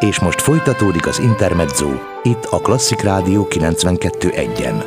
És most folytatódik az Intermezzo, itt a Klasszik Rádió 92.1-en.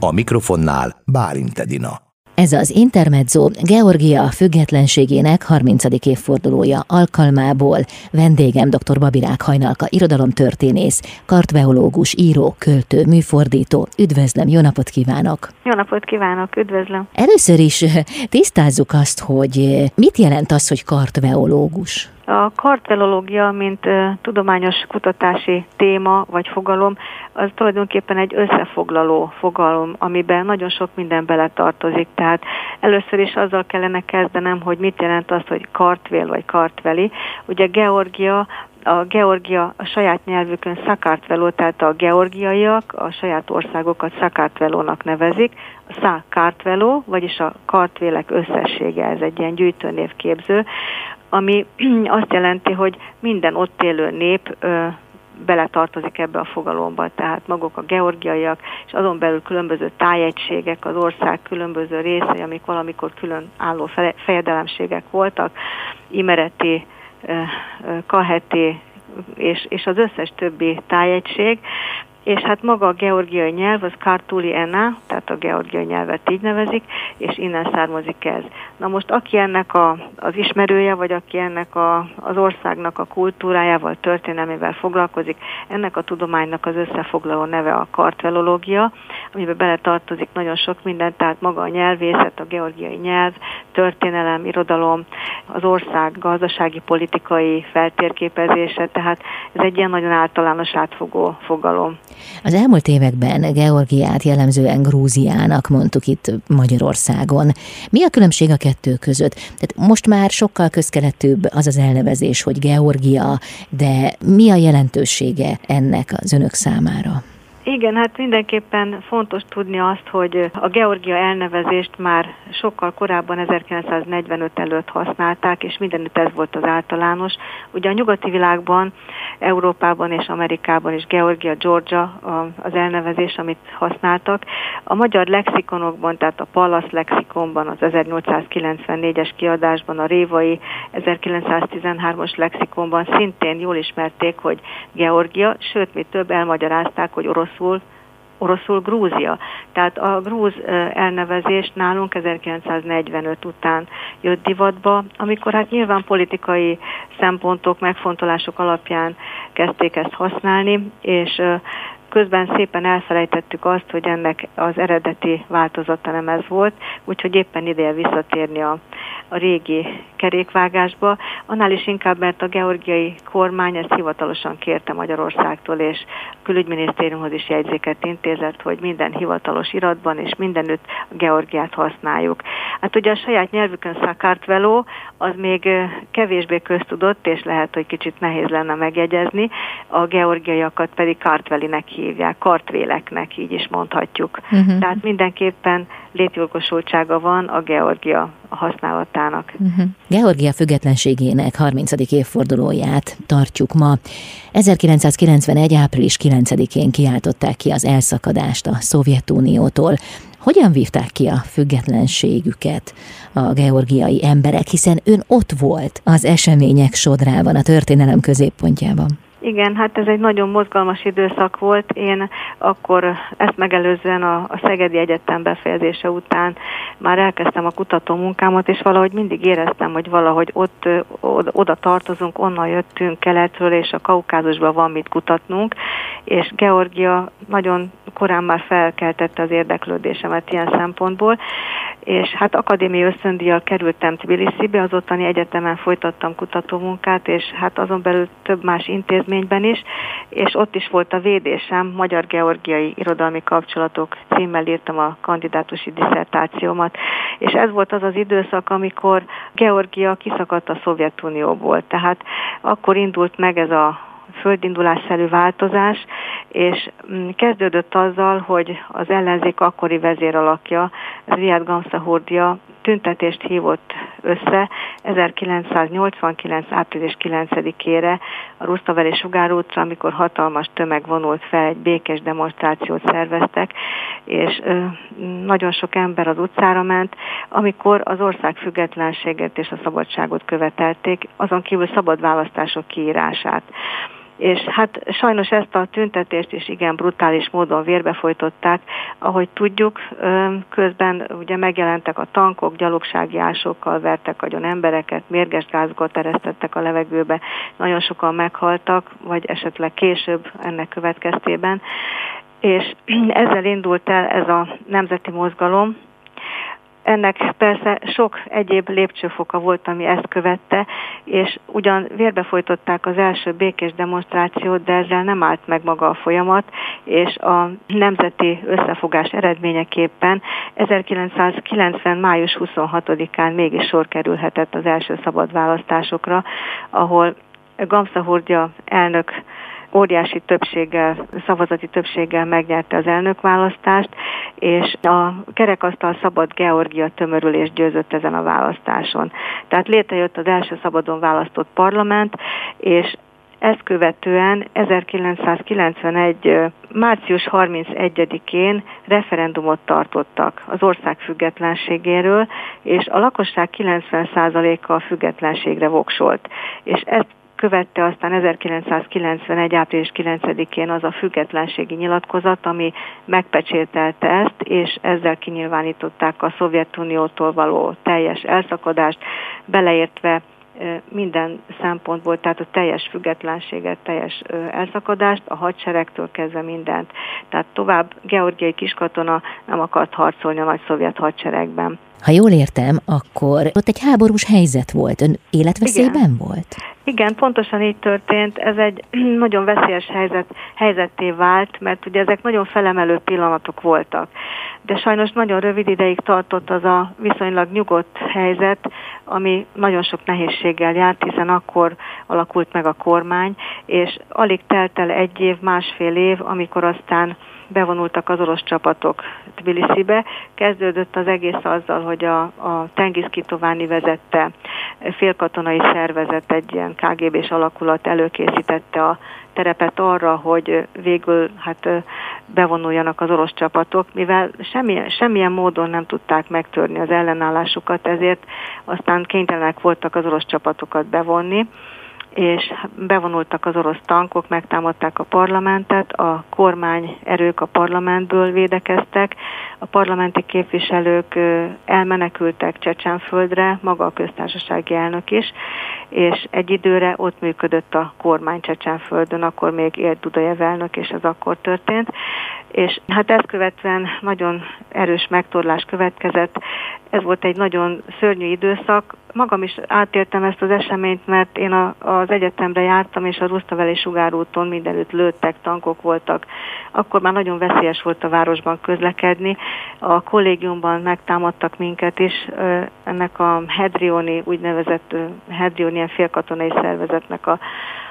A mikrofonnál Bálint Edina. Ez az Intermezzo Georgia függetlenségének 30. évfordulója alkalmából vendégem dr. Babirák Hajnalka, irodalomtörténész, kartveológus, író, költő, műfordító. Üdvözlöm, jó napot kívánok! Jó napot kívánok, üdvözlöm! Először is tisztázzuk azt, hogy mit jelent az, hogy kartveológus? A kartvelológia, mint tudományos kutatási téma vagy fogalom, az tulajdonképpen egy összefoglaló fogalom, amiben nagyon sok minden beletartozik. Tehát először is azzal kellene kezdenem, hogy mit jelent az, hogy kartvél vagy kartveli. Ugye Georgia a Georgia a saját nyelvükön Szakártveló, tehát a georgiaiak a saját országokat Szakártvelónak nevezik, a Szakártveló, vagyis a kartvélek összessége, ez egy ilyen gyűjtőnévképző ami azt jelenti, hogy minden ott élő nép ö, beletartozik ebbe a fogalomba, tehát maguk a georgiaiak, és azon belül különböző tájegységek, az ország különböző részei, amik valamikor külön álló fejedelemségek voltak, Imereti, Kaheti, és, és az összes többi tájegység, és hát maga a georgiai nyelv az Kartuli Ena, tehát a georgiai nyelvet így nevezik, és innen származik ez. Na most aki ennek a, az ismerője, vagy aki ennek a, az országnak a kultúrájával, történelmével foglalkozik, ennek a tudománynak az összefoglaló neve a kartvelológia, amiben beletartozik nagyon sok minden, tehát maga a nyelvészet, a georgiai nyelv, történelem, irodalom, az ország gazdasági, politikai feltérképezése, tehát ez egy ilyen nagyon általános átfogó fogalom. Az elmúlt években Georgiát jellemzően Grúziának mondtuk itt Magyarországon. Mi a különbség a kettő között? Tehát most már sokkal közkeletűbb az az elnevezés, hogy Georgia, de mi a jelentősége ennek az önök számára? Igen, hát mindenképpen fontos tudni azt, hogy a Georgia elnevezést már sokkal korábban, 1945 előtt használták, és mindenütt ez volt az általános. Ugye a nyugati világban, Európában és Amerikában is Georgia, Georgia az elnevezés, amit használtak. A magyar lexikonokban, tehát a Pallas lexikonban, az 1894-es kiadásban, a Révai 1913-as lexikonban szintén jól ismerték, hogy Georgia, sőt, mi több elmagyarázták, hogy orosz oroszul, oroszul Grúzia. Tehát a grúz elnevezés nálunk 1945 után jött divatba, amikor hát nyilván politikai szempontok, megfontolások alapján kezdték ezt használni, és közben szépen elfelejtettük azt, hogy ennek az eredeti változata nem ez volt, úgyhogy éppen ideje visszatérni a, a régi kerékvágásba, annál is inkább, mert a georgiai kormány ezt hivatalosan kérte Magyarországtól, és a külügyminisztériumhoz is jegyzéket intézett, hogy minden hivatalos iratban és mindenütt a Georgiát használjuk. Hát ugye a saját nyelvükön Szakártveló, az még kevésbé köztudott, és lehet, hogy kicsit nehéz lenne megjegyezni, a georgiaiakat pedig Kartvelinek hívják, kartvéleknek, így is mondhatjuk. Uh-huh. Tehát mindenképpen létjogosultsága van a Georgia használatának. Uh-huh. Georgia függetlenségének 30. évfordulóját tartjuk ma. 1991. április 9-én kiáltották ki az elszakadást a Szovjetuniótól. Hogyan vívták ki a függetlenségüket a georgiai emberek, hiszen ön ott volt az események sodrában, a történelem középpontjában? Igen, hát ez egy nagyon mozgalmas időszak volt. Én akkor ezt megelőzően a, a Szegedi Egyetem befejezése után már elkezdtem a kutató munkámat, és valahogy mindig éreztem, hogy valahogy ott oda, oda tartozunk, onnan jöttünk keletről, és a Kaukázusban van mit kutatnunk, és Georgia nagyon korán már felkeltette az érdeklődésemet ilyen szempontból, és hát akadémiai ösztöndíjjal kerültem Tbilisibe, az ottani egyetemen folytattam kutatómunkát, és hát azon belül több más intézményben is, és ott is volt a védésem, Magyar-Georgiai Irodalmi Kapcsolatok címmel írtam a kandidátusi diszertációmat, és ez volt az az időszak, amikor Georgia kiszakadt a Szovjetunióból, tehát akkor indult meg ez a földindulásszerű változás, és mm, kezdődött azzal, hogy az ellenzék akkori vezéralakja, Riad Gamsahurdia tüntetést hívott össze 1989. április 9-ére a Rusztaveli Sugár útra, amikor hatalmas tömeg vonult fel, egy békés demonstrációt szerveztek, és nagyon sok ember az utcára ment, amikor az ország függetlenséget és a szabadságot követelték, azon kívül szabad választások kiírását. És hát sajnos ezt a tüntetést is igen brutális módon vérbefolytották. Ahogy tudjuk, közben ugye megjelentek a tankok, gyalogsági ásokkal vertek agyon embereket, mérges gázokat eresztettek a levegőbe, nagyon sokan meghaltak, vagy esetleg később ennek következtében, és ezzel indult el ez a nemzeti mozgalom, ennek persze sok egyéb lépcsőfoka volt, ami ezt követte, és ugyan vérbefolytották az első békés demonstrációt, de ezzel nem állt meg maga a folyamat, és a nemzeti összefogás eredményeképpen 1990. május 26-án mégis sor kerülhetett az első szabad választásokra, ahol Gamsza elnök óriási többséggel, szavazati többséggel megnyerte az elnökválasztást, és a kerekasztal szabad Georgia tömörülés győzött ezen a választáson. Tehát létrejött az első szabadon választott parlament, és ezt követően 1991. március 31-én referendumot tartottak az ország függetlenségéről, és a lakosság 90%-a a függetlenségre voksolt. És ezt követte aztán 1991. április 9-én az a függetlenségi nyilatkozat, ami megpecsételte ezt, és ezzel kinyilvánították a Szovjetuniótól való teljes elszakadást, beleértve minden szempontból, tehát a teljes függetlenséget, teljes elszakadást, a hadseregtől kezdve mindent. Tehát tovább georgiai kiskatona nem akart harcolni a nagy szovjet hadseregben. Ha jól értem, akkor ott egy háborús helyzet volt, ön életveszélyben Igen. volt? Igen, pontosan így történt. Ez egy nagyon veszélyes helyzet, helyzetté vált, mert ugye ezek nagyon felemelő pillanatok voltak. De sajnos nagyon rövid ideig tartott az a viszonylag nyugodt helyzet, ami nagyon sok nehézséggel járt, hiszen akkor alakult meg a kormány, és alig telt el egy év, másfél év, amikor aztán bevonultak az orosz csapatok Tbilisibe. Kezdődött az egész azzal, hogy a, a Tengiz Kitováni vezette félkatonai szervezet, egy ilyen KGB-s alakulat előkészítette a terepet arra, hogy végül hát bevonuljanak az orosz csapatok, mivel semmilyen, semmilyen módon nem tudták megtörni az ellenállásukat, ezért aztán kénytelenek voltak az orosz csapatokat bevonni és bevonultak az orosz tankok, megtámadták a parlamentet, a kormány erők a parlamentből védekeztek, a parlamenti képviselők elmenekültek Csecsenföldre, maga a köztársasági elnök is, és egy időre ott működött a kormány Csecsenföldön, akkor még élt Dudajev elnök, és ez akkor történt, és hát ezt követően nagyon erős megtorlás következett. Ez volt egy nagyon szörnyű időszak. Magam is átértem ezt az eseményt, mert én a, az egyetemre jártam, és a Rusztaveli sugárúton mindenütt lőttek, tankok voltak. Akkor már nagyon veszélyes volt a városban közlekedni. A kollégiumban megtámadtak minket is, ennek a Hedrioni, úgynevezett Hedrioni félkatonai szervezetnek a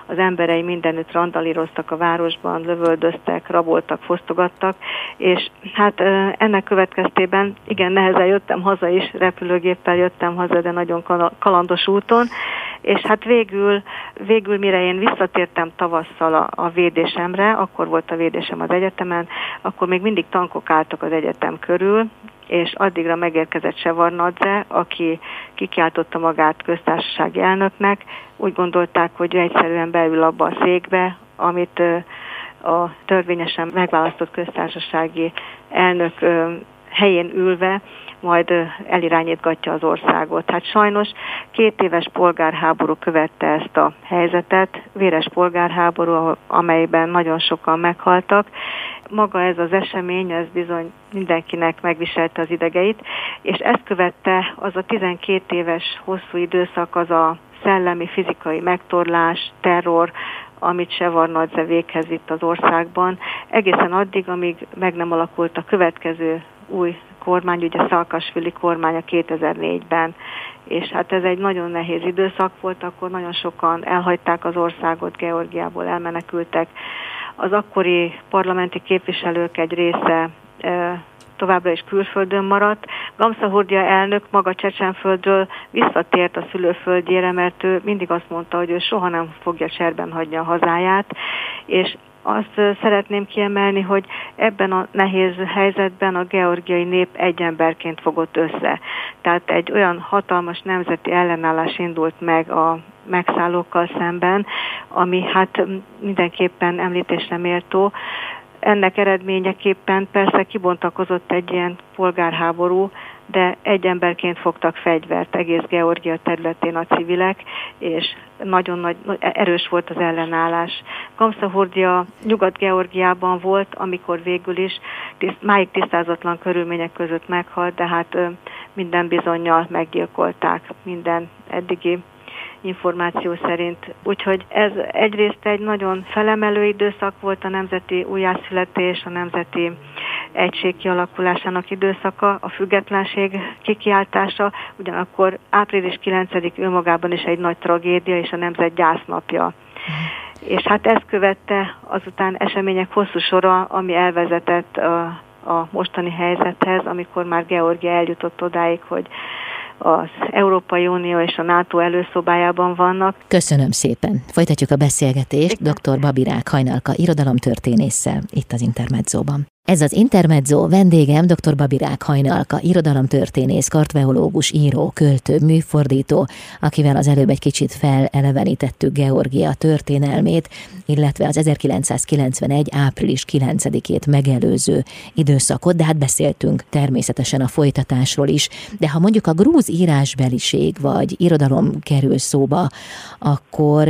az emberei mindenütt randalíroztak a városban, lövöldöztek, raboltak, fosztogattak, és hát ennek következtében igen, nehezen jöttem haza is, repülőgéppel jöttem haza, de nagyon kalandos úton, és hát végül, végül mire én visszatértem tavasszal a, a védésemre, akkor volt a védésem az egyetemen, akkor még mindig tankok álltak az egyetem körül, és addigra megérkezett Sevarnadze, aki kikiáltotta magát köztársasági elnöknek. Úgy gondolták, hogy ő egyszerűen beül abba a székbe, amit a törvényesen megválasztott köztársasági elnök helyén ülve majd elirányítgatja az országot. Hát sajnos két éves polgárháború követte ezt a helyzetet, véres polgárháború, amelyben nagyon sokan meghaltak. Maga ez az esemény, ez bizony mindenkinek megviselte az idegeit, és ezt követte az a 12 éves hosszú időszak, az a szellemi, fizikai megtorlás, terror, amit Sevarnadze véghez vitt az országban, egészen addig, amíg meg nem alakult a következő új kormány, ugye Szalkasvili kormánya 2004-ben, és hát ez egy nagyon nehéz időszak volt, akkor nagyon sokan elhagyták az országot, Georgiából elmenekültek. Az akkori parlamenti képviselők egy része továbbra is külföldön maradt. Gamszahurdia elnök maga Csecsenföldről visszatért a szülőföldjére, mert ő mindig azt mondta, hogy ő soha nem fogja cserben hagyni a hazáját, és azt szeretném kiemelni, hogy ebben a nehéz helyzetben a georgiai nép egy emberként fogott össze. Tehát egy olyan hatalmas nemzeti ellenállás indult meg a megszállókkal szemben, ami hát mindenképpen említésre méltó. Ennek eredményeképpen persze kibontakozott egy ilyen polgárháború, de egy emberként fogtak fegyvert egész Georgia területén a civilek, és nagyon nagy, erős volt az ellenállás. Kamszahordia Nyugat-Georgiában volt, amikor végül is tiszt, máig tisztázatlan körülmények között meghalt, de hát minden bizonyal meggyilkolták minden eddigi információ szerint. Úgyhogy ez egyrészt egy nagyon felemelő időszak volt a nemzeti újjászületés, a nemzeti egység kialakulásának időszaka, a függetlenség kikiáltása, ugyanakkor április 9 önmagában is egy nagy tragédia és a nemzet gyásznapja. És hát ezt követte azután események hosszú sora, ami elvezetett a, a mostani helyzethez, amikor már Georgia eljutott odáig, hogy az Európai Unió és a NATO előszobájában vannak. Köszönöm szépen. Folytatjuk a beszélgetést dr. Babirák Hajnalka irodalomtörténésszel itt az Intermedzóban. Ez az Intermezzo vendégem dr. Babirák Hajnalka, irodalomtörténész, kartveológus, író, költő, műfordító, akivel az előbb egy kicsit felelevenítettük Georgia történelmét, illetve az 1991. április 9-ét megelőző időszakot, de hát beszéltünk természetesen a folytatásról is. De ha mondjuk a grúz írásbeliség vagy irodalom kerül szóba, akkor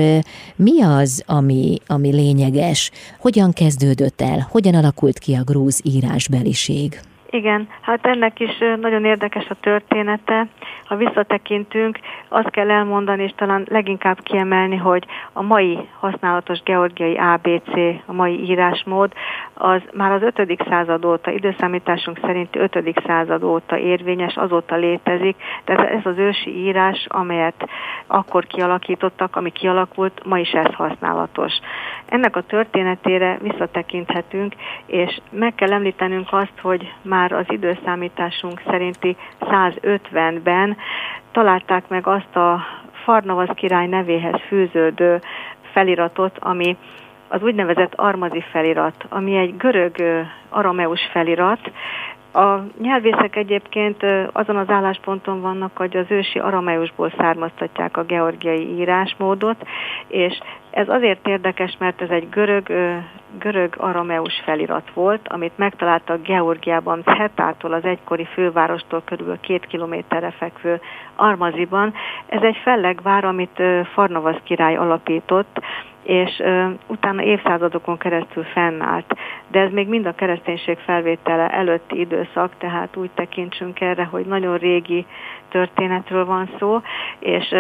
mi az, ami, ami lényeges? Hogyan kezdődött el? Hogyan alakult ki a grúz írásbeliség. Igen, hát ennek is nagyon érdekes a története. Ha visszatekintünk, azt kell elmondani, és talán leginkább kiemelni, hogy a mai használatos georgiai ABC, a mai írásmód, az már az 5. század óta, időszámításunk szerint 5. század óta érvényes, azóta létezik, tehát ez az ősi írás, amelyet akkor kialakítottak, ami kialakult, ma is ez használatos. Ennek a történetére visszatekinthetünk, és meg kell említenünk azt, hogy már az időszámításunk szerinti 150-ben találták meg azt a Farnavasz király nevéhez fűződő feliratot, ami az úgynevezett armazi felirat, ami egy görög arameus felirat, a nyelvészek egyébként azon az állásponton vannak, hogy az ősi arameusból származtatják a georgiai írásmódot, és ez azért érdekes, mert ez egy görög, görög arameus felirat volt, amit megtaláltak Georgiában, Hetától, az egykori fővárostól körülbelül két kilométerre fekvő Armaziban. Ez egy fellegvár, amit Farnavasz király alapított, és utána évszázadokon keresztül fennállt. De ez még mind a kereszténység felvétele előtti időszak, tehát úgy tekintsünk erre, hogy nagyon régi történetről van szó, és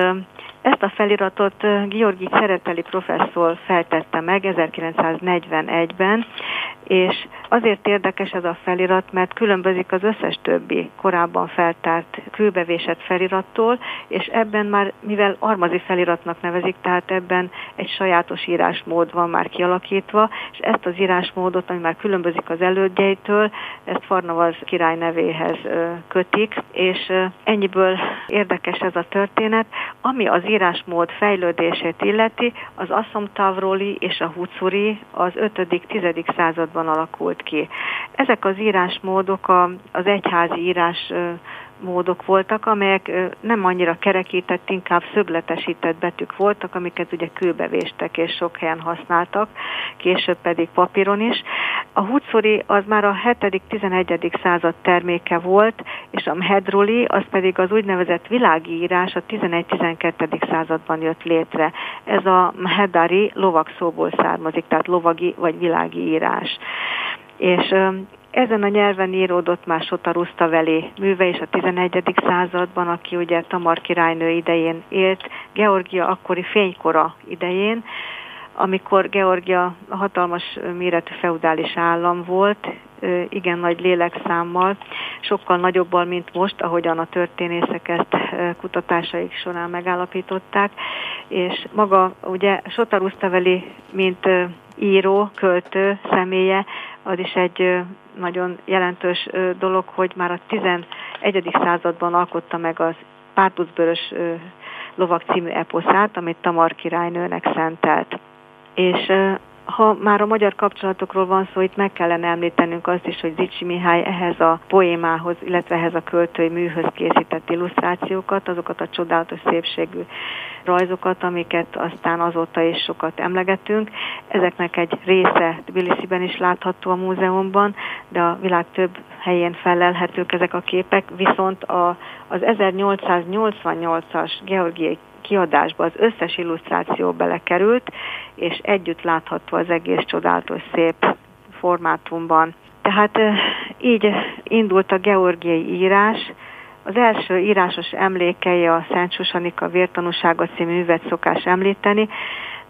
ezt a feliratot Georgi Szereteli professzor feltette meg 1941-ben, és azért érdekes ez a felirat, mert különbözik az összes többi korábban feltárt kőbevésett felirattól, és ebben már, mivel armazi feliratnak nevezik, tehát ebben egy sajátos írásmód van már kialakítva, és ezt az írásmódot, ami már különbözik az elődjeitől, ezt Farnavaz király nevéhez kötik, és ennyiből érdekes ez a történet. Ami az írásmód fejlődését illeti, az Aszomtavroli és a Hucuri az 5.-10. században alakult ki. Ezek az írásmódok az egyházi írás módok voltak, amelyek nem annyira kerekített, inkább szögletesített betűk voltak, amiket ugye kőbevéstek és sok helyen használtak, később pedig papíron is. A húcori az már a 7.-11. század terméke volt, és a mhedruli az pedig az úgynevezett világi írás a 11-12. században jött létre. Ez a mhedari lovak szóból származik, tehát lovagi vagy világi írás. És ezen a nyelven íródott már Sota Rusztaveli műve is a 11. században, aki ugye Tamar királynő idején élt, Georgia akkori fénykora idején, amikor Georgia hatalmas méretű feudális állam volt, igen nagy lélekszámmal, sokkal nagyobbal, mint most, ahogyan a történészek ezt kutatásaik során megállapították, és maga ugye Sota Rusztaveli, mint író, költő személye, az is egy nagyon jelentős dolog, hogy már a 11. században alkotta meg az Pártuszbörös lovak című eposzát, amit Tamar királynőnek szentelt. És ha már a magyar kapcsolatokról van szó, itt meg kellene említenünk azt is, hogy Zicsi Mihály ehhez a poémához, illetve ehhez a költői műhöz készített illusztrációkat, azokat a csodálatos szépségű rajzokat, amiket aztán azóta is sokat emlegetünk. Ezeknek egy része Tbilisiben is látható a múzeumban, de a világ több helyén felelhetők ezek a képek, viszont a, az 1888-as georgiai kiadásba az összes illusztráció belekerült, és együtt látható az egész csodálatos szép formátumban. Tehát így indult a georgiai írás, az első írásos emlékei a Szent Susanika vértanúsága című művet szokás említeni,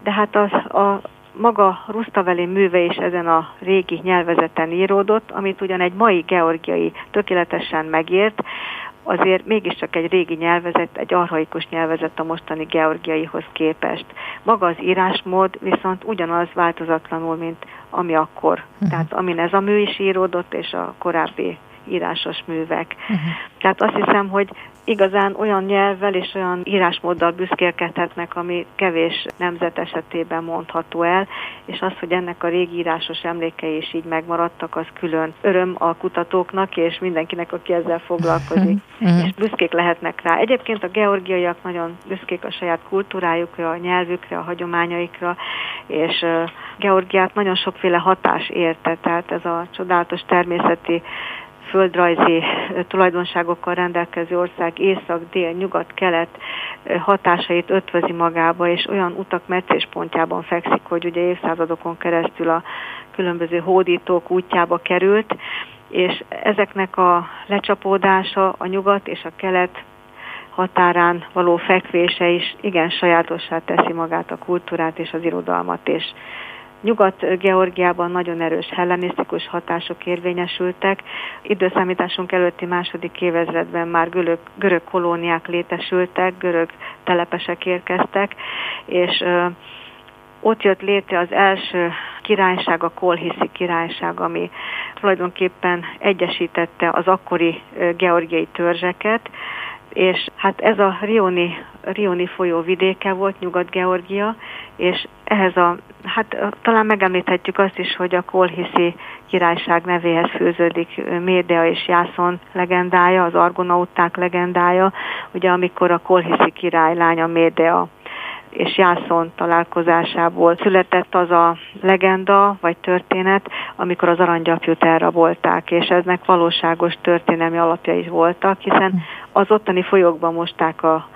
de hát az, a maga Rustaveli műve is ezen a régi nyelvezeten íródott, amit ugyan egy mai georgiai tökéletesen megért, azért mégiscsak egy régi nyelvezet, egy arhaikus nyelvezet a mostani georgiaihoz képest. Maga az írásmód viszont ugyanaz változatlanul, mint ami akkor. Uh-huh. Tehát amin ez a mű is íródott, és a korábbi írásos művek. Uh-huh. Tehát azt hiszem, hogy igazán olyan nyelvvel és olyan írásmóddal büszkélkedhetnek, ami kevés nemzet esetében mondható el, és az, hogy ennek a régi írásos emlékei is így megmaradtak, az külön öröm a kutatóknak és mindenkinek, aki ezzel foglalkozik, uh-huh. és büszkék lehetnek rá. Egyébként a georgiaiak nagyon büszkék a saját kultúrájukra, a nyelvükre, a hagyományaikra, és Georgiát nagyon sokféle hatás érte, tehát ez a csodálatos természeti földrajzi tulajdonságokkal rendelkező ország észak, dél, nyugat, kelet hatásait ötvözi magába, és olyan utak meccéspontjában fekszik, hogy ugye évszázadokon keresztül a különböző hódítók útjába került, és ezeknek a lecsapódása a nyugat és a kelet határán való fekvése is igen sajátossá teszi magát a kultúrát és az irodalmat, és Nyugat-Georgiában nagyon erős hellenisztikus hatások érvényesültek. Időszámításunk előtti második évezredben már görög, görög kolóniák létesültek, görög telepesek érkeztek, és ott jött létre az első királyság, a Kolhiszi királyság, ami tulajdonképpen egyesítette az akkori georgiai törzseket, és hát ez a Rioni, Rioni folyó vidéke volt, Nyugat-Georgia, és ehhez a, hát talán megemlíthetjük azt is, hogy a Kolhiszi királyság nevéhez főződik Médea és Jászon legendája, az argonauták legendája, ugye amikor a Kolhiszi király lánya Médea és Jászon találkozásából született az a legenda vagy történet, amikor az aranygyapjút elrabolták, és eznek valóságos történelmi alapjai voltak, hiszen az ottani folyókban mosták a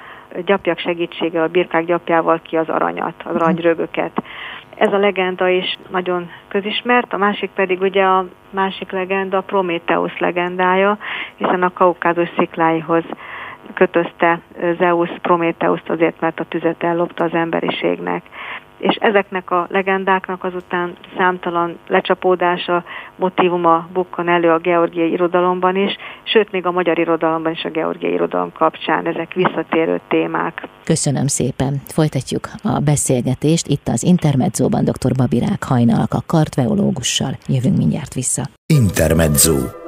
gyapjak segítsége a birkák gyapjával ki az aranyat, az aranyrögöket. Ez a legenda is nagyon közismert, a másik pedig ugye a másik legenda, Prométeusz legendája, hiszen a kaukázus szikláihoz kötözte Zeus Prométeuszt azért, mert a tüzet ellopta az emberiségnek és ezeknek a legendáknak azután számtalan lecsapódása, motivuma bukkan elő a georgiai irodalomban is, sőt még a magyar irodalomban is a georgiai irodalom kapcsán ezek visszatérő témák. Köszönöm szépen. Folytatjuk a beszélgetést itt az Intermedzóban dr. Babirák Hajnalka kartveológussal. Jövünk mindjárt vissza. Intermezzo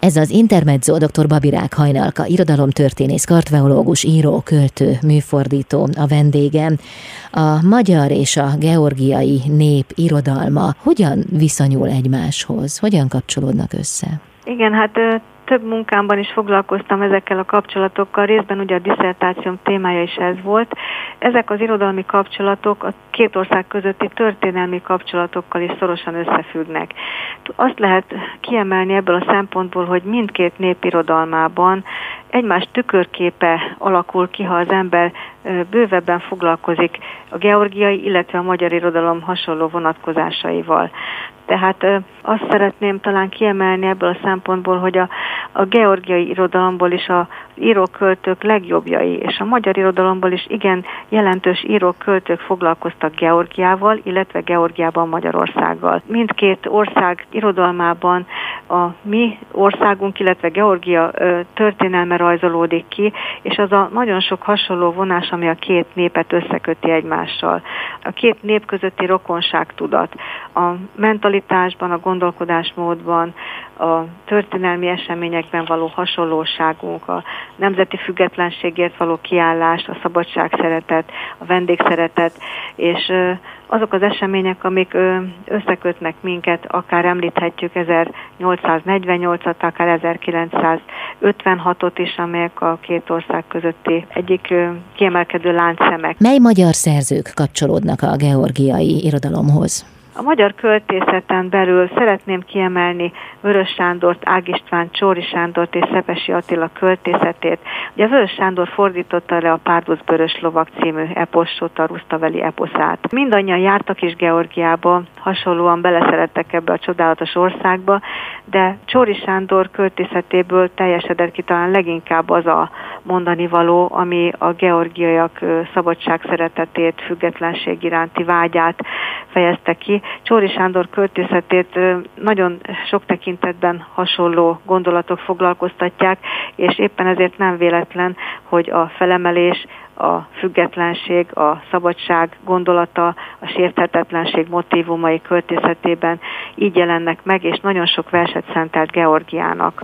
Ez az Intermezzo dr. Babirák Hajnalka, irodalomtörténész, kartveológus, író, költő, műfordító a vendégem. A magyar és a georgiai nép irodalma hogyan viszonyul egymáshoz? Hogyan kapcsolódnak össze? Igen, hát több munkámban is foglalkoztam ezekkel a kapcsolatokkal, részben ugye a diszertációm témája is ez volt. Ezek az irodalmi kapcsolatok a két ország közötti történelmi kapcsolatokkal is szorosan összefüggnek. Azt lehet kiemelni ebből a szempontból, hogy mindkét népirodalmában egymás tükörképe alakul ki, ha az ember bővebben foglalkozik a georgiai, illetve a magyar irodalom hasonló vonatkozásaival. Tehát azt szeretném talán kiemelni ebből a szempontból, hogy a, a georgiai irodalomból is a íróköltők legjobbjai, és a magyar irodalomból is igen jelentős íróköltők foglalkoztak Georgiával, illetve Georgiában Magyarországgal. Mindkét ország irodalmában a mi országunk, illetve Georgia történelme rajzolódik ki, és az a nagyon sok hasonló vonás, ami a két népet összeköti egymással. A két nép közötti rokonság tudat, a mentalitásban, a gondolkodásmódban, a történelmi eseményekben való hasonlóságunk, a nemzeti függetlenségért való kiállás, a szabadság szeretet, a vendégszeretet, és azok az események, amik összekötnek minket, akár említhetjük 1848-at, akár 1956-ot is, amelyek a két ország közötti egyik kiemelkedő láncszemek. Mely magyar szerzők kapcsolódnak a georgiai irodalomhoz? A magyar költészeten belül szeretném kiemelni Vörös Sándort, Ág István, Csóri Sándort és Szepesi Attila költészetét. Ugye Vörös Sándor fordította le a Párduc Börös Lovak című epossot, a Rusztaveli eposzát. Mindannyian jártak is Georgiába, hasonlóan beleszerettek ebbe a csodálatos országba, de Csóri Sándor költészetéből teljesedett ki talán leginkább az a mondani való, ami a georgiaiak szabadság szeretetét, függetlenség iránti vágyát fejezte ki. Csóri Sándor költészetét nagyon sok tekintetben hasonló gondolatok foglalkoztatják, és éppen ezért nem véletlen, hogy a felemelés, a függetlenség, a szabadság gondolata, a sérthetetlenség motivumai költészetében így jelennek meg, és nagyon sok verset szentelt Georgiának.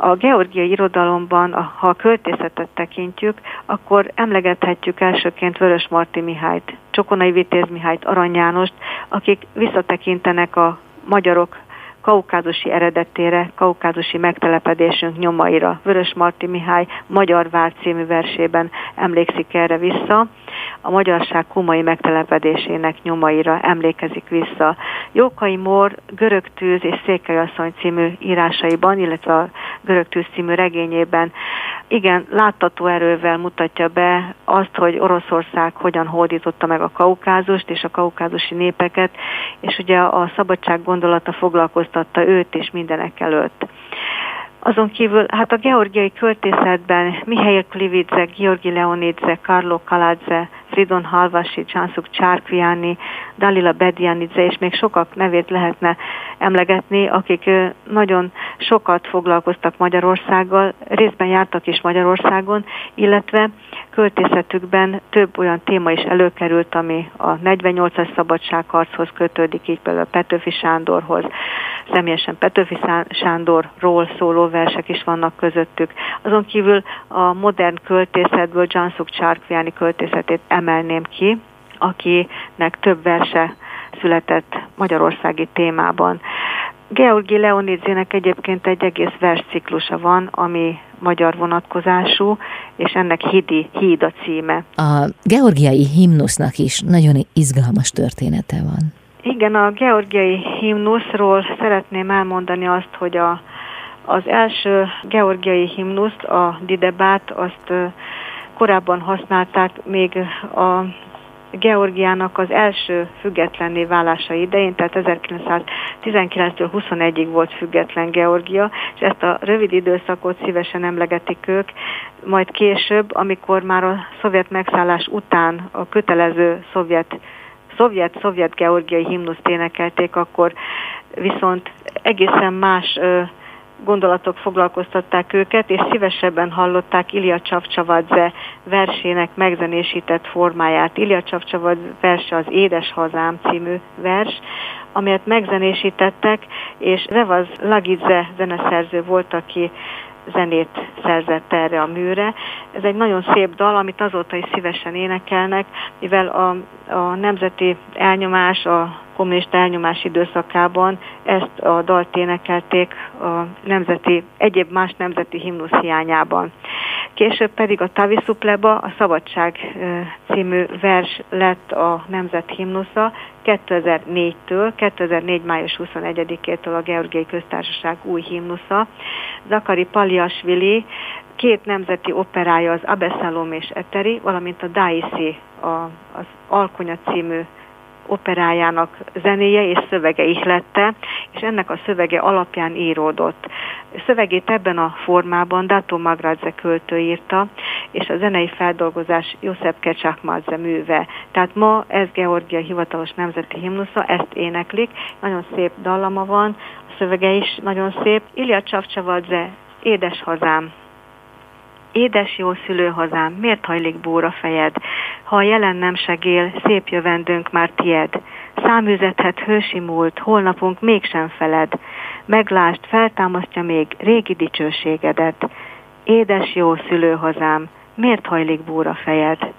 A georgiai irodalomban, ha a költészetet tekintjük, akkor emlegethetjük elsőként Vörös Marti Mihályt, Csokonai Vitéz Mihályt, Arany Jánost, akik visszatekintenek a magyarok kaukázusi eredetére, kaukázusi megtelepedésünk nyomaira. Vörös Marti Mihály Magyar Vár című versében emlékszik erre vissza, a magyarság kumai megtelepedésének nyomaira emlékezik vissza. Jókai Mór Görög tűz és Székelyasszony című írásaiban, illetve a Görög tűz című regényében igen, láttató erővel mutatja be azt, hogy Oroszország hogyan hódította meg a kaukázust és a kaukázusi népeket, és ugye a szabadság gondolata foglalkoztatta őt is mindenek előtt. Azon kívül, hát a georgiai költészetben Mihail Klividze, Georgi Leonidze, Karlo Kaladze, Fridon Halvasi, Csanszuk Csárkviáni, Dalila Bedianidze, és még sokak nevét lehetne emlegetni, akik nagyon sokat foglalkoztak Magyarországgal, részben jártak is Magyarországon, illetve költészetükben több olyan téma is előkerült, ami a 48-as szabadságharchoz kötődik, így például Petőfi Sándorhoz. Személyesen Petőfi Sándorról szóló versek is vannak közöttük. Azon kívül a modern költészetből Janszuk Csárkviáni költészetét emelném ki, akinek több verse született magyarországi témában. Georgi Leonidzének egyébként egy egész versciklusa van, ami magyar vonatkozású, és ennek Hidi, Híd a címe. A georgiai himnusznak is nagyon izgalmas története van. Igen, a georgiai himnuszról szeretném elmondani azt, hogy a, az első georgiai himnuszt, a Didebát, azt korábban használták még a Georgiának az első függetlenné válása idején, tehát 1919-től 21-ig volt független Georgia, és ezt a rövid időszakot szívesen emlegetik ők, majd később, amikor már a szovjet megszállás után a kötelező szovjet szovjet-szovjet georgiai himnuszt énekelték, akkor viszont egészen más gondolatok foglalkoztatták őket, és szívesebben hallották Ilya Csavcsavadze versének megzenésített formáját. Ilya Csavcsavadze verse az Édes Hazám című vers, amelyet megzenésítettek, és Revaz Lagidze zeneszerző volt, aki zenét szerzett erre a műre. Ez egy nagyon szép dal, amit azóta is szívesen énekelnek, mivel a, a nemzeti elnyomás, a kommunista elnyomás időszakában ezt a dalt énekelték a nemzeti, egyéb más nemzeti himnusz hiányában. Később pedig a Tavisupleba, a Szabadság című vers lett a nemzet himnusza 2004-től, 2004. május 21-től a Georgiai Köztársaság új himnusza. Zakari Paliasvili két nemzeti operája, az Abeszalom és Eteri, valamint a Daisy, a, az Alkonya című operájának zenéje és szövege ihlette, és ennek a szövege alapján íródott. Szövegét ebben a formában Dato Magradze költő írta, és a zenei feldolgozás József Kecsakmadze műve. Tehát ma ez Georgia hivatalos nemzeti himnusza, ezt éneklik, nagyon szép dallama van, a szövege is nagyon szép. Ilya Csavcsavadze, Édes hazám, Édes jó szülőhazám, miért hajlik búra fejed? Ha a jelen nem segél, szép jövendőnk már tied. Száműzethet hősi múlt, holnapunk mégsem feled. Meglást, feltámasztja még régi dicsőségedet. Édes jó szülőhazám, miért hajlik búra fejed?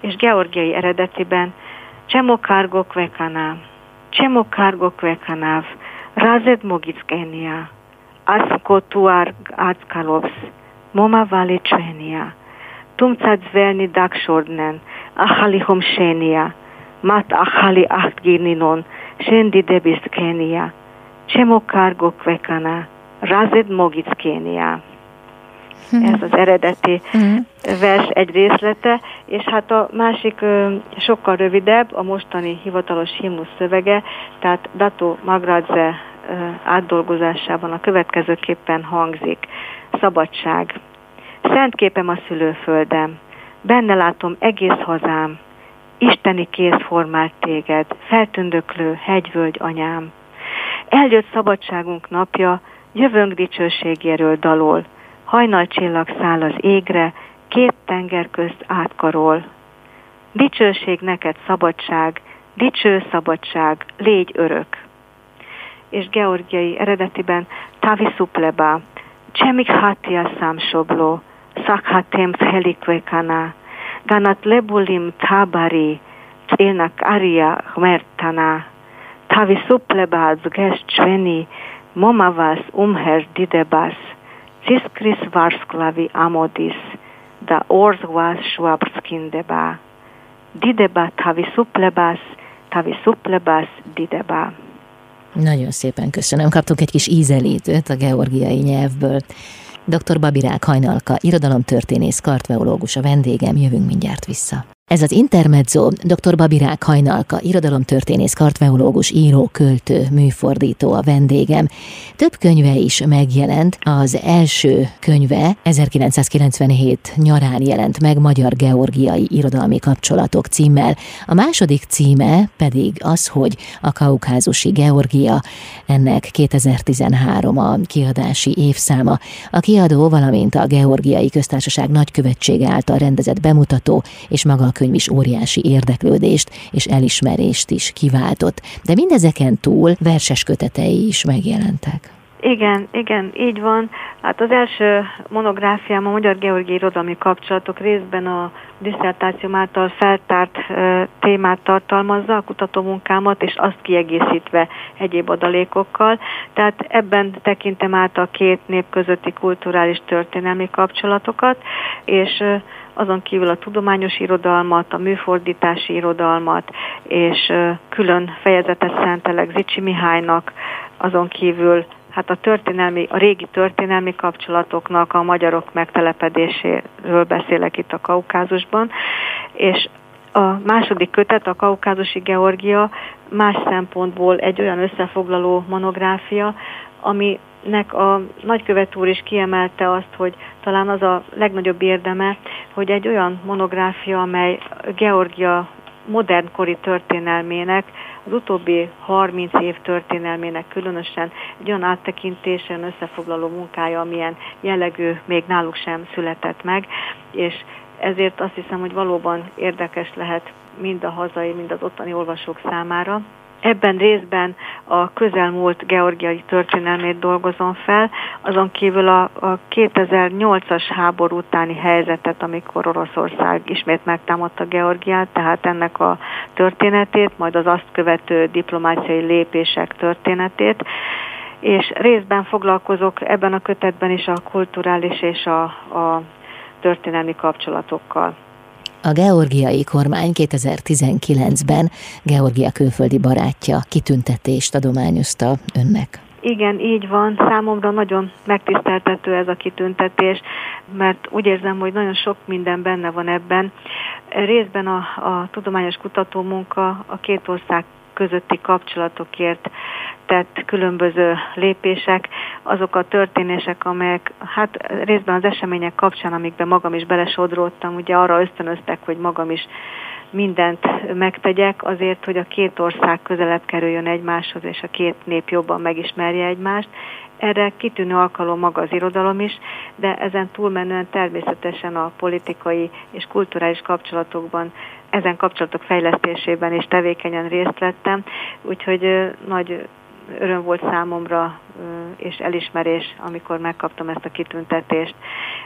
És georgiai eredetiben Csemokárgok vekaná, Csemokárgok vekanáv, Razed mogickenia, Aszkotuár áckalovsz, Moma vale čvenija. Tumcat zvelni dak šordnen, ahali hom šenija. Mat ahali aht girninon, sendi debis kenia. Csemo kárgo kvekana, razed mogic kénia. Ez az eredeti mhm. vers egy részlete, és hát a másik sokkal rövidebb, a mostani hivatalos himnusz szövege, tehát Dato Magradze átdolgozásában a következőképpen hangzik. Szabadság. Szent képem a szülőföldem, benne látom egész hazám, Isteni kéz formált téged, feltündöklő hegyvölgy anyám. Eljött szabadságunk napja, jövőnk dicsőségéről dalol, hajnalcsillag száll az égre, két tenger közt átkarol. Dicsőség neked szabadság, dicső szabadság, légy örök ის გეორგიი რედატიბენ თავისუფლება. ჩემი ხათია სამშობლო საქათემ მთელი ქვეყანა. განათლებული მთაბარი წინაკარია ღმერთთანა თავისუფლება ძგეს ჩვენი მომავას უმჰერდიდებას ცისკრის ვარსკლავი ამოდის და ორზღვას შუა ბრწყინდება. დიდება თავისუფლებას თავისუფლებას დიდება. Nagyon szépen köszönöm. Kaptunk egy kis ízelítőt a georgiai nyelvből. Dr. Babirák Hajnalka, irodalomtörténész, kartveológus a vendégem, jövünk mindjárt vissza. Ez az Intermezzo, dr. Babirák Hajnalka, irodalomtörténész, kartveológus, író, költő, műfordító a vendégem. Több könyve is megjelent. Az első könyve 1997 nyarán jelent meg Magyar Georgiai Irodalmi Kapcsolatok címmel. A második címe pedig az, hogy a kaukázusi Georgia, ennek 2013 a kiadási évszáma. A kiadó, valamint a Georgiai Köztársaság nagykövetsége által rendezett bemutató és maga a könyv is óriási érdeklődést és elismerést is kiváltott, de mindezeken túl verses kötetei is megjelentek. Igen, igen, így van. Hát az első monográfiám a Magyar Georgiai Irodalmi Kapcsolatok részben a diszertációm által feltárt e, témát tartalmazza, a kutatómunkámat, és azt kiegészítve egyéb adalékokkal. Tehát ebben tekintem át a két nép közötti kulturális történelmi kapcsolatokat, és e, azon kívül a tudományos irodalmat, a műfordítási irodalmat, és külön fejezetet szentelek Zicsi Mihálynak, azon kívül hát a történelmi, a régi történelmi kapcsolatoknak, a magyarok megtelepedéséről beszélek itt a Kaukázusban, és a második kötet, a Kaukázusi Georgia más szempontból egy olyan összefoglaló monográfia, ami nek a nagykövet úr is kiemelte azt, hogy talán az a legnagyobb érdeme, hogy egy olyan monográfia, amely Georgia modernkori történelmének, az utóbbi 30 év történelmének különösen egy olyan áttekintésen összefoglaló munkája, amilyen jellegű még náluk sem született meg, és ezért azt hiszem, hogy valóban érdekes lehet mind a hazai, mind az ottani olvasók számára. Ebben részben a közelmúlt georgiai történelmét dolgozom fel, azon kívül a, a 2008-as háború utáni helyzetet, amikor Oroszország ismét megtámadta Georgiát, tehát ennek a történetét, majd az azt követő diplomáciai lépések történetét, és részben foglalkozok ebben a kötetben is a kulturális és a, a történelmi kapcsolatokkal. A georgiai kormány 2019-ben Georgia külföldi barátja kitüntetést adományozta önnek. Igen, így van. Számomra nagyon megtiszteltető ez a kitüntetés, mert úgy érzem, hogy nagyon sok minden benne van ebben. Részben a, a tudományos kutatómunka a két ország közötti kapcsolatokért tett különböző lépések, azok a történések, amelyek hát részben az események kapcsán, amikben magam is belesodródtam, ugye arra ösztönöztek, hogy magam is mindent megtegyek azért, hogy a két ország közelebb kerüljön egymáshoz, és a két nép jobban megismerje egymást. Erre kitűnő alkalom maga az irodalom is, de ezen túlmenően természetesen a politikai és kulturális kapcsolatokban, ezen kapcsolatok fejlesztésében is tevékenyen részt vettem, úgyhogy nagy öröm volt számomra és elismerés, amikor megkaptam ezt a kitüntetést.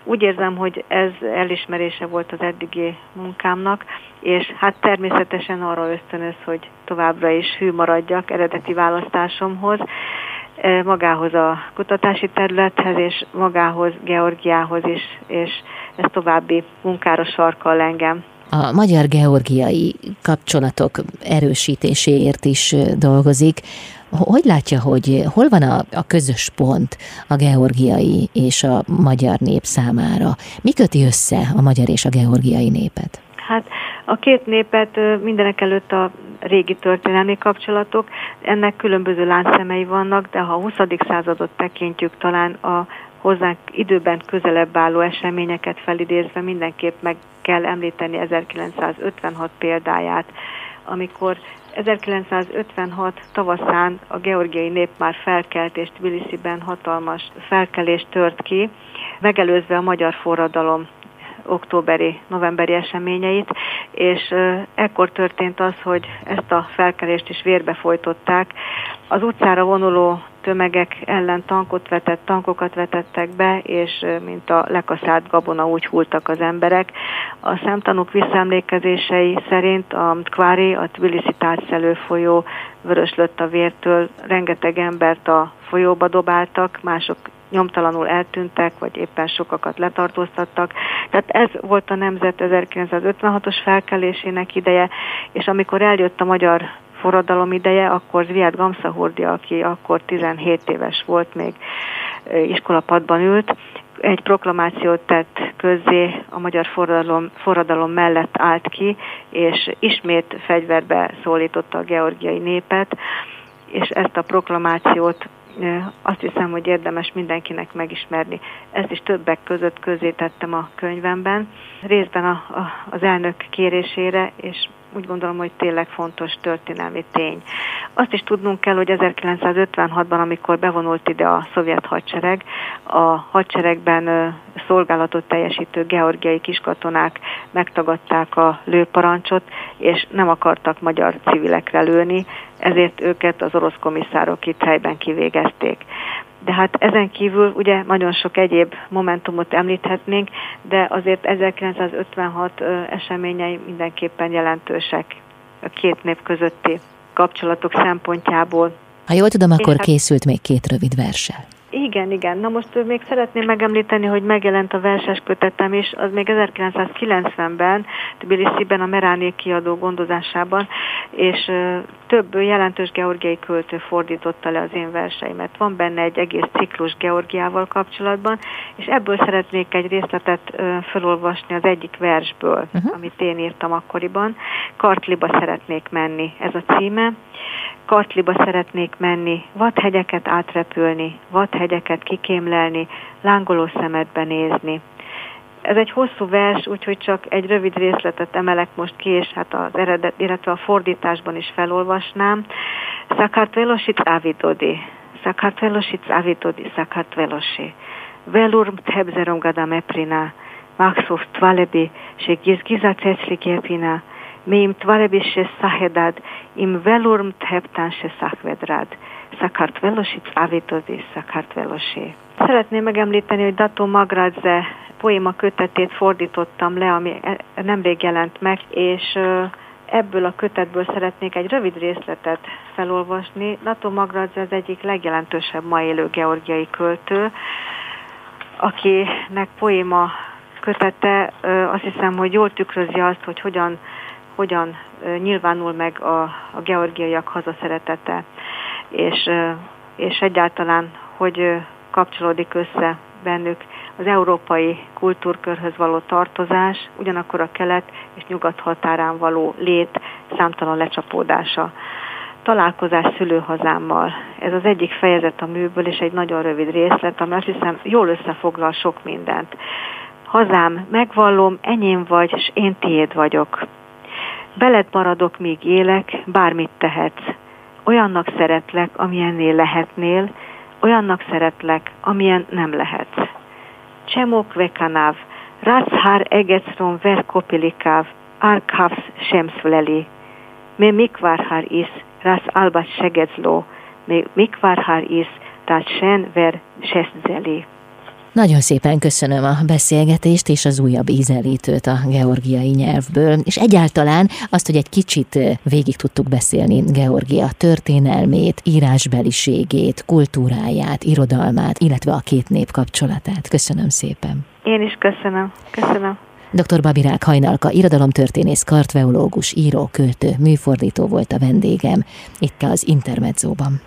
Úgy érzem, hogy ez elismerése volt az eddigi munkámnak, és hát természetesen arra ösztönöz, hogy továbbra is hű maradjak eredeti választásomhoz, magához a kutatási területhez, és magához, Georgiához is, és ez további munkára sarkal engem a magyar-georgiai kapcsolatok erősítéséért is dolgozik. Hogy látja, hogy hol van a, a közös pont a georgiai és a magyar nép számára? Mi köti össze a magyar és a georgiai népet? Hát a két népet mindenek előtt a régi történelmi kapcsolatok, ennek különböző láncszemei vannak, de ha a 20. századot tekintjük, talán a hozzánk időben közelebb álló eseményeket felidézve mindenképp meg kell említeni 1956 példáját, amikor 1956 tavaszán a georgiai nép már felkelt, és Tbilisiben hatalmas felkelés tört ki, megelőzve a magyar forradalom októberi, novemberi eseményeit, és ekkor történt az, hogy ezt a felkelést is vérbe folytották. Az utcára vonuló tömegek ellen tankot vetett, tankokat vetettek be, és mint a lekaszált gabona úgy hultak az emberek. A szemtanúk visszaemlékezései szerint a Kvári, a Tbilisi tátszelő folyó vöröslött a vértől, rengeteg embert a folyóba dobáltak, mások nyomtalanul eltűntek, vagy éppen sokakat letartóztattak. Tehát ez volt a nemzet 1956-os felkelésének ideje, és amikor eljött a magyar forradalom ideje, akkor Zviad Gamsahurdi, aki akkor 17 éves volt, még iskolapadban ült, egy proklamációt tett közzé a magyar forradalom, forradalom mellett állt ki, és ismét fegyverbe szólította a georgiai népet, és ezt a proklamációt azt hiszem, hogy érdemes mindenkinek megismerni. Ezt is többek között közé tettem a könyvemben, részben a, a, az elnök kérésére, és úgy gondolom, hogy tényleg fontos történelmi tény. Azt is tudnunk kell, hogy 1956-ban, amikor bevonult ide a szovjet hadsereg, a hadseregben szolgálatot teljesítő georgiai kiskatonák megtagadták a lőparancsot, és nem akartak magyar civilekre lőni, ezért őket az orosz komisszárok itt helyben kivégezték. De hát ezen kívül ugye nagyon sok egyéb momentumot említhetnénk, de azért 1956 eseményei mindenképpen jelentősek a két nép közötti kapcsolatok szempontjából. Ha jól tudom, akkor hát, készült még két rövid versel. Igen, igen. Na most még szeretném megemlíteni, hogy megjelent a verses kötetem is, az még 1990-ben, Tbilisi-ben a Meráné kiadó gondozásában, és több jelentős georgiai költő fordította le az én verseimet. Van benne egy egész ciklus Georgiával kapcsolatban, és ebből szeretnék egy részletet felolvasni az egyik versből, uh-huh. amit én írtam akkoriban. Kartliba szeretnék menni, ez a címe. Kartliba szeretnék menni, vadhegyeket átrepülni, vadhegyeket kikémlelni, lángoló szemedbe nézni. Ez egy hosszú vers, úgyhogy csak egy rövid részletet emelek most ki, és hát az eredet, illetve a fordításban is felolvasnám. Sakartvelosit ávidodi, Sakartvelosit ávidodi, Sakartvelosi. Velurm tebzerom gada meprina, Maxov tvalebi, se gizgiza cecli gepina, Mim tvalebi se sahedad, im velurm teptan se szakvedrad. Sakartvelosit ávidodi, Sakartvelosi. Szeretném megemlíteni, hogy Dato Magradze poéma kötetét fordítottam le, ami e, nemrég jelent meg, és ebből a kötetből szeretnék egy rövid részletet felolvasni. Nato Magradze az egyik legjelentősebb ma élő georgiai költő, akinek poéma kötete azt hiszem, hogy jól tükrözi azt, hogy hogyan, hogyan nyilvánul meg a, a georgiaiak hazaszeretete. És és egyáltalán, hogy kapcsolódik össze bennük az európai kultúrkörhöz való tartozás, ugyanakkor a kelet és nyugat határán való lét számtalan lecsapódása. Találkozás szülőhazámmal. Ez az egyik fejezet a műből, és egy nagyon rövid részlet, ami azt hiszem jól összefoglal sok mindent. Hazám, megvallom, enyém vagy, és én tiéd vagyok. Beled maradok, míg élek, bármit tehetsz. Olyannak szeretlek, amilyennél lehetnél, olyannak szeretlek, amilyen nem lehetsz. Csemok vekanav, rátszhár egecron verkopilikáv, árkávsz semszvleli. Me mikvárhár is, rász albat segedzló, me mikvárhár is, rász sen ver seszdzeli. Nagyon szépen köszönöm a beszélgetést és az újabb ízelítőt a georgiai nyelvből, és egyáltalán azt, hogy egy kicsit végig tudtuk beszélni Georgia történelmét, írásbeliségét, kultúráját, irodalmát, illetve a két nép kapcsolatát. Köszönöm szépen. Én is köszönöm. Köszönöm. Dr. Babirák Hajnalka, irodalomtörténész, kartveológus, író, költő, műfordító volt a vendégem itt az Intermedzóban.